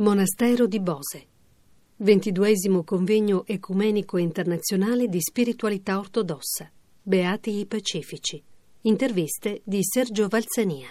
Monastero di Bose. Ventiduesimo convegno ecumenico internazionale di spiritualità ortodossa. Beati i Pacifici. Interviste di Sergio Valsania.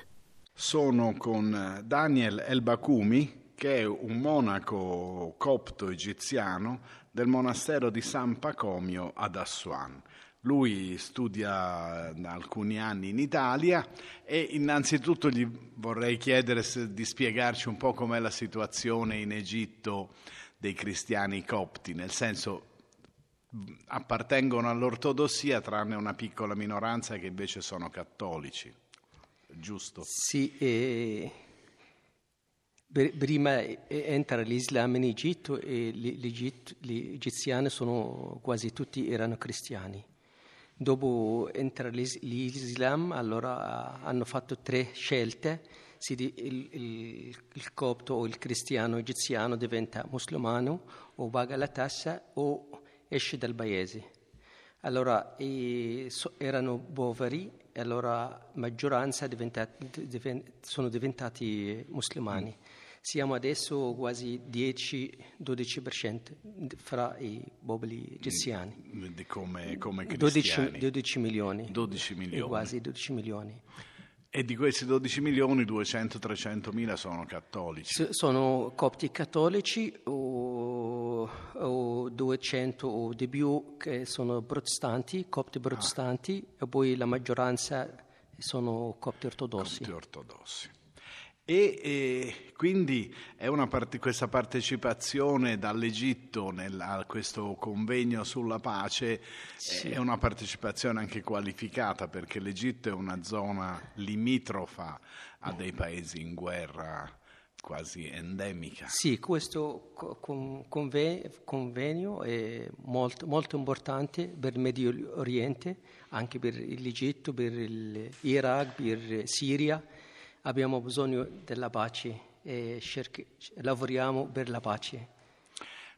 Sono con Daniel El-Bakumi, che è un monaco copto egiziano del monastero di San Pacomio ad Assuan. Lui studia da alcuni anni in Italia e innanzitutto gli vorrei chiedere di spiegarci un po' com'è la situazione in Egitto dei cristiani copti, nel senso appartengono all'ortodossia tranne una piccola minoranza che invece sono cattolici, giusto? Sì, eh, prima entra l'Islam in Egitto e gli egiziani sono quasi tutti erano cristiani. Dopo entra l'Islam, allora hanno fatto tre scelte. Il, il, il, copto o il cristiano egiziano diventa musulmano o paga la tassa o esce dal paese. Allora erano poveri e allora maggioranza diventati, divent, sono diventati musulmani. Siamo adesso quasi 10-12% fra i popoli egiziani. Come, come 12, 12, milioni. 12 milioni. Quasi 12 milioni. E di questi 12 milioni 200-300 mila sono cattolici? sono copti cattolici o, o, 200 o di più che sono protestanti, copti protestanti ah. e poi la maggioranza sono copti ortodossi. Copti ortodossi. E, e, quindi part- questa partecipazione dall'Egitto nel, a questo convegno sulla pace sì. è una partecipazione anche qualificata perché l'Egitto è una zona limitrofa a dei paesi in guerra quasi endemica. Sì, questo convegno è molto, molto importante per il Medio Oriente, anche per l'Egitto, per l'Iraq, per Siria abbiamo bisogno della pace e cerchi, lavoriamo per la pace.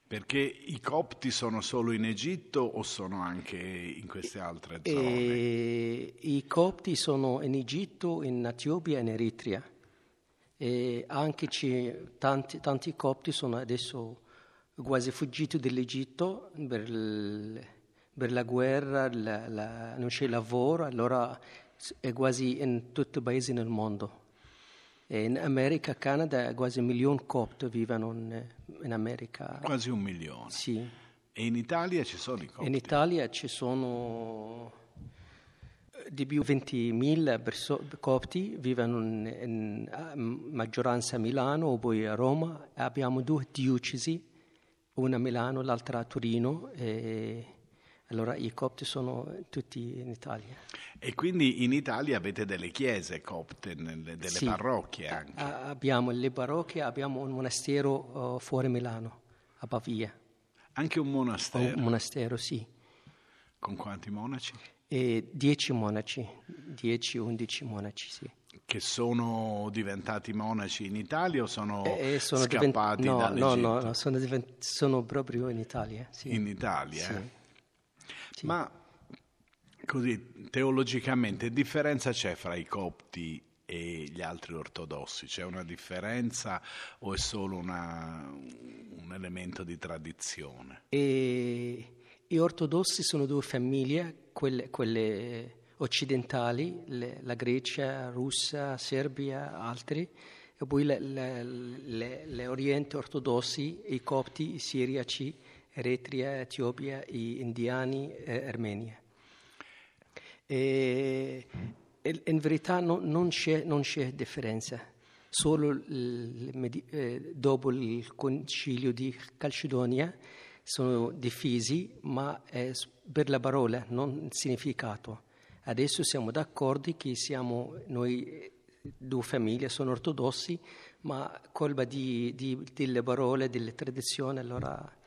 Perché i copti sono solo in Egitto o sono anche in queste altre zone? E I copti sono in Egitto, in Etiopia e in Eritrea. E anche tanti, tanti copti sono adesso quasi fuggiti dall'Egitto per, per la guerra, la, la, non c'è lavoro, allora è quasi in tutti i paesi nel mondo. In America, Canada, quasi un milione copti vivono in, in, America. Quasi un milione? Sì. E in Italia ci sono i copti? In Italia ci sono eh, di più 20.000 perso- copti, vivono in, in, maggioranza a Milano o poi a Roma. Abbiamo due diocesi, una a Milano, l'altra a Torino. E allora i copti sono tutti in Italia. E quindi in Italia avete delle chiese copte, delle sì, parrocchie anche? abbiamo le parrocchie, abbiamo un monastero uh, fuori Milano, a Pavia. Anche un monastero? Un monastero, sì. Con quanti monaci? E dieci monaci, dieci, undici monaci, sì. Che sono diventati monaci in Italia o sono, eh, eh sono scappati divent- no? No, no, no sono, divent- sono, proprio in Italia. Sì. In Italia? Sì. Sì. Ma così teologicamente, differenza c'è fra i copti e gli altri ortodossi? C'è una differenza o è solo una, un elemento di tradizione? E gli ortodossi sono due famiglie, quelle, quelle occidentali, le, la Grecia, Russia, Serbia, altri, e poi le, le, le, le Oriente ortodossi, i copti, i siriaci, Eritrea, Etiopia, gli indiani e Armenia. E, in verità no, non, c'è, non, c'è, differenza, solo il, eh, dopo il concilio di Calcedonia sono divisi, ma per la parola, non il significato. Adesso siamo d'accordo che siamo noi due famiglie, sono ortodossi, ma colpa di, di, delle parole, delle tradizioni, allora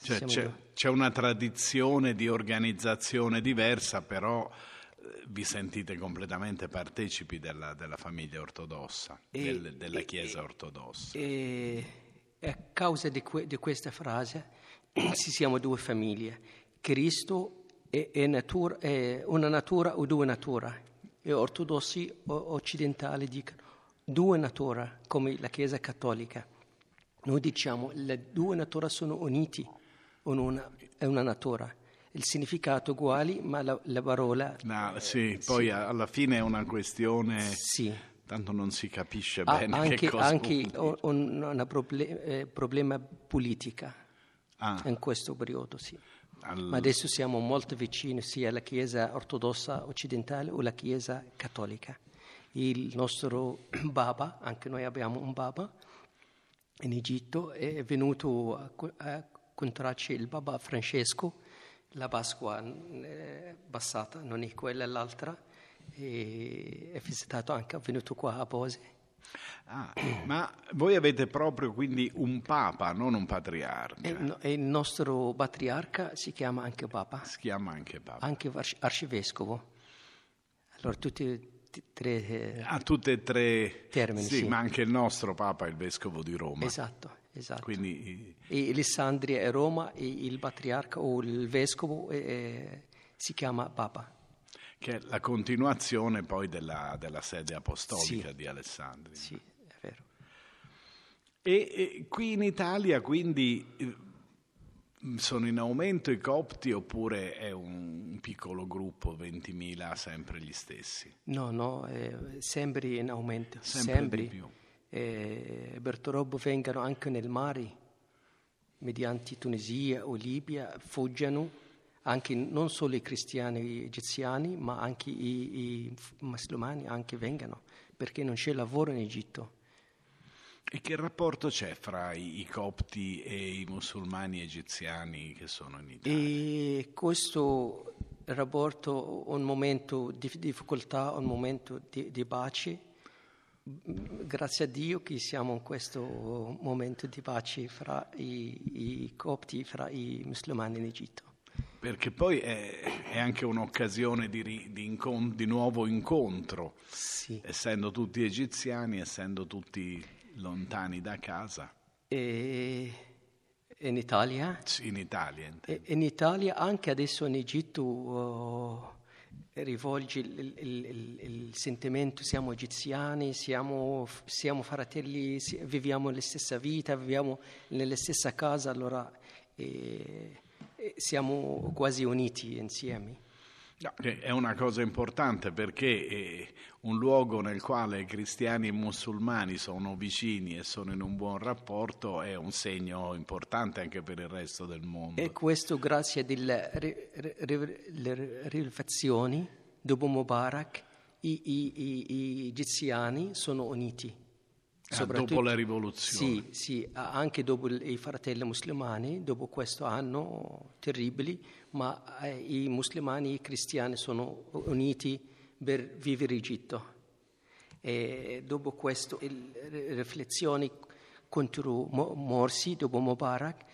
cioè, c'è, c'è, una tradizione di organizzazione diversa, però eh, vi sentite completamente partecipi della, della famiglia ortodossa, e, del, della Chiesa e, ortodossa. E, a causa di, que, di, questa frase ci siamo due famiglie. Cristo è, è, natura, è una natura o due nature. E ortodossi o occidentali dicono due nature, come la Chiesa cattolica. Noi diciamo le due nature sono unite, in una, è una natura. Il significato uguale, ma la, la parola... No, sì, poi Sì. alla fine è una questione, Sì. tanto non si capisce Ha bene anche, che cosa anche un, una proble- eh, problema politica Ah, in questo periodo, sì. al- Ma adesso siamo molto vicini sia alla Chiesa ortodossa occidentale o alla Chiesa cattolica. Il nostro Baba, anche noi abbiamo un Baba in Egitto, è venuto a, a incontrarci il Baba Francesco, la Pasqua eh, passata, non è quella l'altra, e è visitato anche, è venuto qua a Bose. Ah, ma voi avete proprio quindi un papa, non un patriarca. E, no- il nostro patriarca si chiama anche Papa. Si chiama anche papa. anche arci- arcivescovo. Allora tutti e tre... eh, Ha tutte e tre Termini, sì, sì. ma anche il nostro papa è il vescovo di Roma. esatto, esatto. Quindi E Alessandria è Roma e il patriarca o il vescovo eh, si chiama Papa. che è la continuazione poi della, della sede apostolica Sì. di Alessandria. Sì, è vero. E, e qui in Italia quindi eh, sono in aumento i copti oppure è un piccolo gruppo, 20.000, sempre gli stessi? No, no, è sempre in aumento. Sempre Sempre. di più. Eh, Bertolobbo vengono anche nel mare, mediante Tunisia o Libia, fuggono anche non solo i cristiani egiziani, ma anche i, i musulmani anche vengono, perché non c'è lavoro in Egitto. E che rapporto c'è fra i, i copti e i musulmani egiziani che sono in Italia? E questo rapporto, un momento di difficoltà, un momento di, di pace, grazie a Dio che siamo in questo momento di pace fra i, i copti, fra i musulmani in Egitto. Perché poi è, è anche un'occasione di, di incon- di nuovo incontro, Sì. essendo tutti egiziani, essendo tutti lontani da casa, E in Italia? in Italia. intendo. E in Italia, anche adesso in Egitto, oh, rivolge il, il- il- il sentimento, siamo egiziani, siamo, siamo fratelli, viviamo la stessa vita, viviamo nella stessa casa, allora eh, eh, siamo quasi uniti insieme. No, è una cosa importante perché è un luogo nel quale cristiani e musulmani sono vicini e sono in un buon rapporto è un segno importante anche per il resto del mondo. E questo grazie alle ri- ri- ri- le riflessioni dopo Mubarak, i, i- i- i egiziani sono uniti. Ah, dopo la rivoluzione. Sì, sì, anche dopo i fratelli musulmani, dopo questo anno terribile, ma eh, i musulmani e i cristiani sono uniti per vivere in Egitto. E dopo questo, le riflessioni contro Mo- Morsi, dopo Mubarak,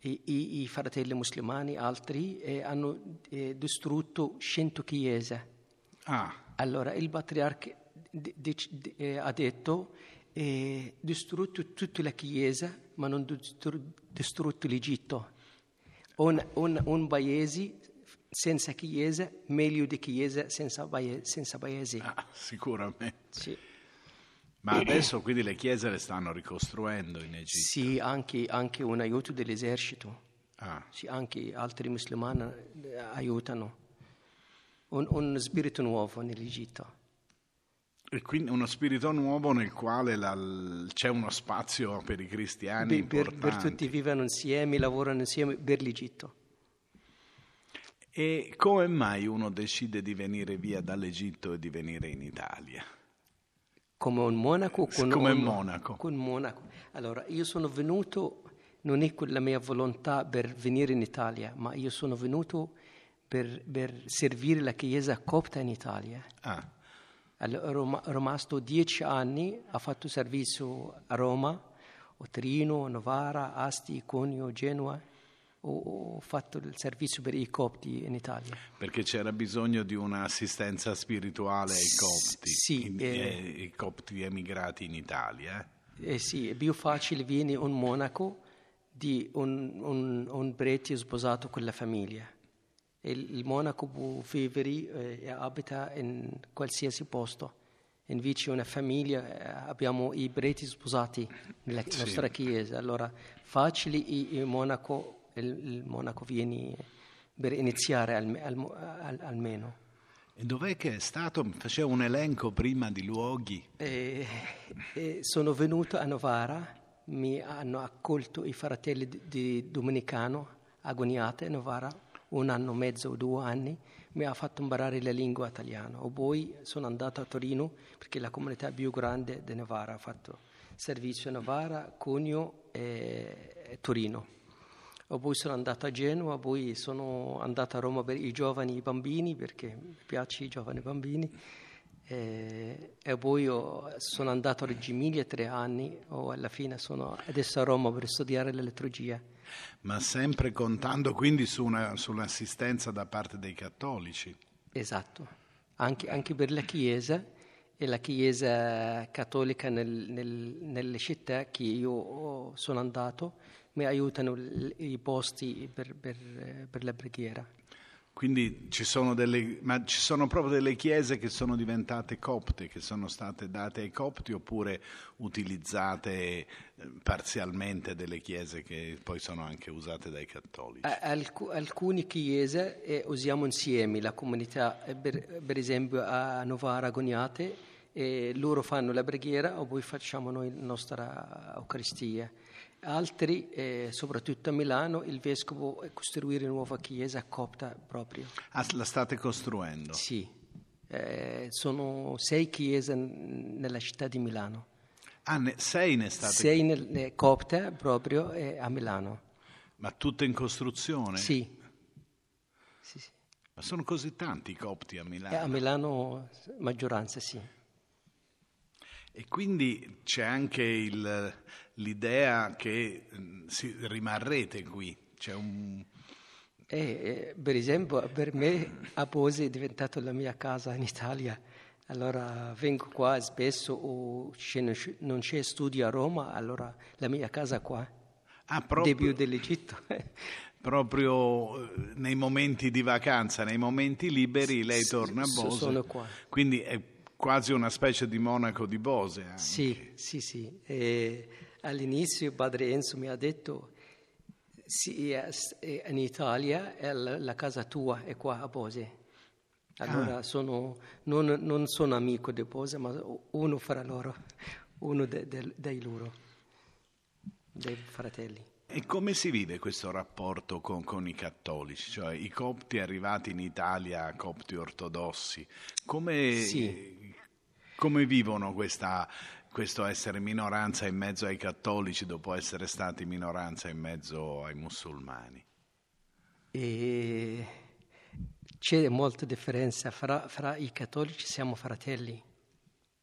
i, i- fratelli musulmani, altri, eh, hanno eh, distrutto 100 chiese. Ah, Allora il patriarca de- dec- de- ha detto eh, distrutto tutta la Chiesa, ma non distru- distrutto l'Egitto. Un, un- un paese senza Chiesa meglio di Chiesa senza. Senza paese. ah, sicuramente. Sì. Ma adesso quindi le chiese le stanno ricostruendo in Egitto. Sì, anche, anche un aiuto dell'esercito. Ah, Sì, anche altri musulmani aiutano. Un, un spirito nuovo nell'Egitto. E quindi uno spirito nuovo nel quale la- c'è uno spazio per i cristiani Per, per- tutti vivono insieme, lavorano insieme per l'Egitto. E come mai uno decide di venire via dall'Egitto e di venire in Italia? Come un monaco? Con Come un, monaco. Con monaco. Allora, io sono venuto, non è con la mia volontà per venire in Italia, ma io sono venuto per, per servire la Chiesa copta in Italia. Ah, Allora, ma- rimasto dieci anni, ho fatto servizio a Roma, a Torino, Novara, Asti, Conio, Genova. Ho, ho fatto il servizio per i copti in Italia. perché c'era bisogno di un'assistenza spirituale ai copti, sì, in- eh. eh, i copti emigrati in Italia. eh? Eh sì, è più facile viene un monaco di un, un, un prete sposato con la famiglia. Il, monaco può vivere eh, e abita in qualsiasi posto invece una famiglia, eh, abbiamo i preti sposati nella Sì. nostra chiesa, allora facile il, monaco, il, il monaco viene per iniziare al- al- al- almeno. E dov'è che è stato? Faceva un elenco prima di luoghi. E, e sono venuto a Novara, mi hanno accolto i fratelli di, di Domenicano a Goniate, Novara, un anno e mezzo o due anni, mi ha fatto imparare la lingua italiana. E poi sono andato a Torino, perché la comunità più grande di Novara ha fatto servizio a Novara, Cuneo e, Torino. E poi sono andato a Genova, poi sono andato a Roma per i giovani bambini, perché mi piace i giovani bambini. E, e poi sono andato a Reggio Emilia tre anni, o alla fine sono adesso a Roma per studiare la liturgia. Ma sempre contando quindi su una- sull'assistenza da parte dei cattolici. Esatto, anche, anche per la Chiesa e la Chiesa cattolica nel- nel- nelle città che io ho- sono andato mi aiutano i posti per, per, per la preghiera. Quindi ci sono, delle, ci sono proprio delle chiese che sono diventate copte, che sono state date ai copti oppure utilizzate eh, parzialmente delle chiese che poi sono anche usate dai cattolici. A- alcu- alcune chiese eh, usiamo insieme, la comunità, eh, per, per esempio a Novara Goniate, eh, loro fanno la preghiera e poi facciamo noi la nostra Eucaristia. Altri, eh, soprattutto a Milano, il vescovo eh, costruire una nuova chiesa copta proprio. Ah, la state costruendo? Sì, Eh, sono sei chiese nella città di Milano. Ah, ne- sei ne state, Sei nel, ne- copta proprio eh, a Milano. ma tutte in costruzione? Sì. Sì, sì. Ma sono così tanti i copti a Eh, Milano. a Milano maggioranza sì. E quindi c'è anche il- l'idea che mm, si- rimarrete qui. C'è un... E, eh, per esempio per me Apose è diventato la mia casa in Italia. Allora vengo qua spesso o c'è- non c'è- studio a Roma, allora la mia casa qua, Ah, proprio, più dell'Egitto. proprio eh, nei momenti di vacanza, nei momenti liberi, lei torna a so- Bose. sono qua. Quindi è quasi una specie di monaco di Bose. anche. Sì, sì, sì. E all'inizio padre Enzo mi ha detto, sì, in Italia è la, casa tua è qua a Bose. Allora sono, non, non sono amico di Bose, ma uno fra loro, uno de- de- dei loro, dei fratelli. E come si vive questo rapporto con, con i cattolici, cioè i copti arrivati in Italia, copti ortodossi, come, Sì. come vivono questa- questo essere minoranza in mezzo ai cattolici dopo essere stati minoranza in mezzo ai musulmani? E c'è molta differenza fra, fra i cattolici, siamo fratelli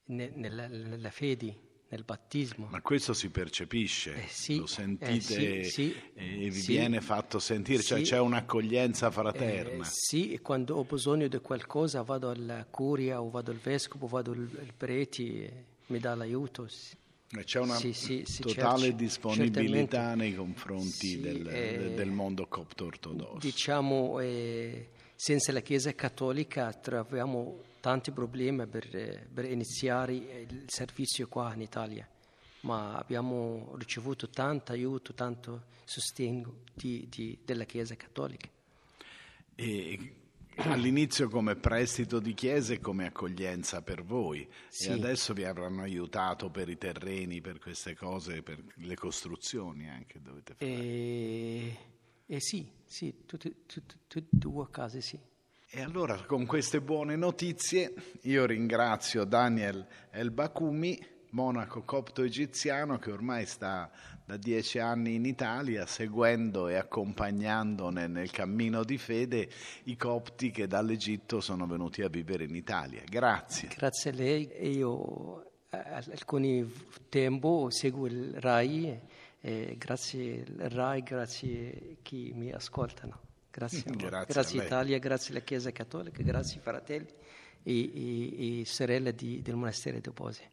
ne- nella, nella fede, nel battesimo. Ma questo si percepisce, Eh, sì, lo sentite eh, sì, sì, e vi sì. viene fatto sentire, cioè Sì. c'è un'accoglienza Eh, fraterna. sì, e quando ho bisogno di qualcosa vado alla curia o vado al vescovo, vado al, prete, mi dà l'aiuto. sì. E C'è una Sì, sì, sì, totale certo, disponibilità certamente. nei confronti Sì, del, eh, del mondo copto ortodosso. Diciamo, eh, senza la Chiesa cattolica troviamo tanti problemi per, per iniziare il servizio qua in Italia, ma abbiamo ricevuto tanto aiuto, tanto sostegno di- di- della Chiesa cattolica. E all'inizio come prestito di chiesa e come accoglienza per voi Sì. e adesso vi avranno aiutato per i terreni, per queste cose, per le costruzioni anche dovete fare. E, e sì, sì, tutte, tutte due case sì. E allora con queste buone notizie io ringrazio Daniel El Bakumi, monaco copto egiziano che ormai sta da dieci anni in Italia seguendo e accompagnando nel, cammino di fede i copti che dall'Egitto sono venuti a vivere in Italia. Grazie. Grazie a lei, io alcuni tempo seguo il RAI, e grazie al RAI, grazie a chi mi ascoltano. Grazie. Grazie grazie. Italia, grazie alla Chiesa Cattolica, grazie ai fratelli e, e- e sorelle di- del monastero di Opose.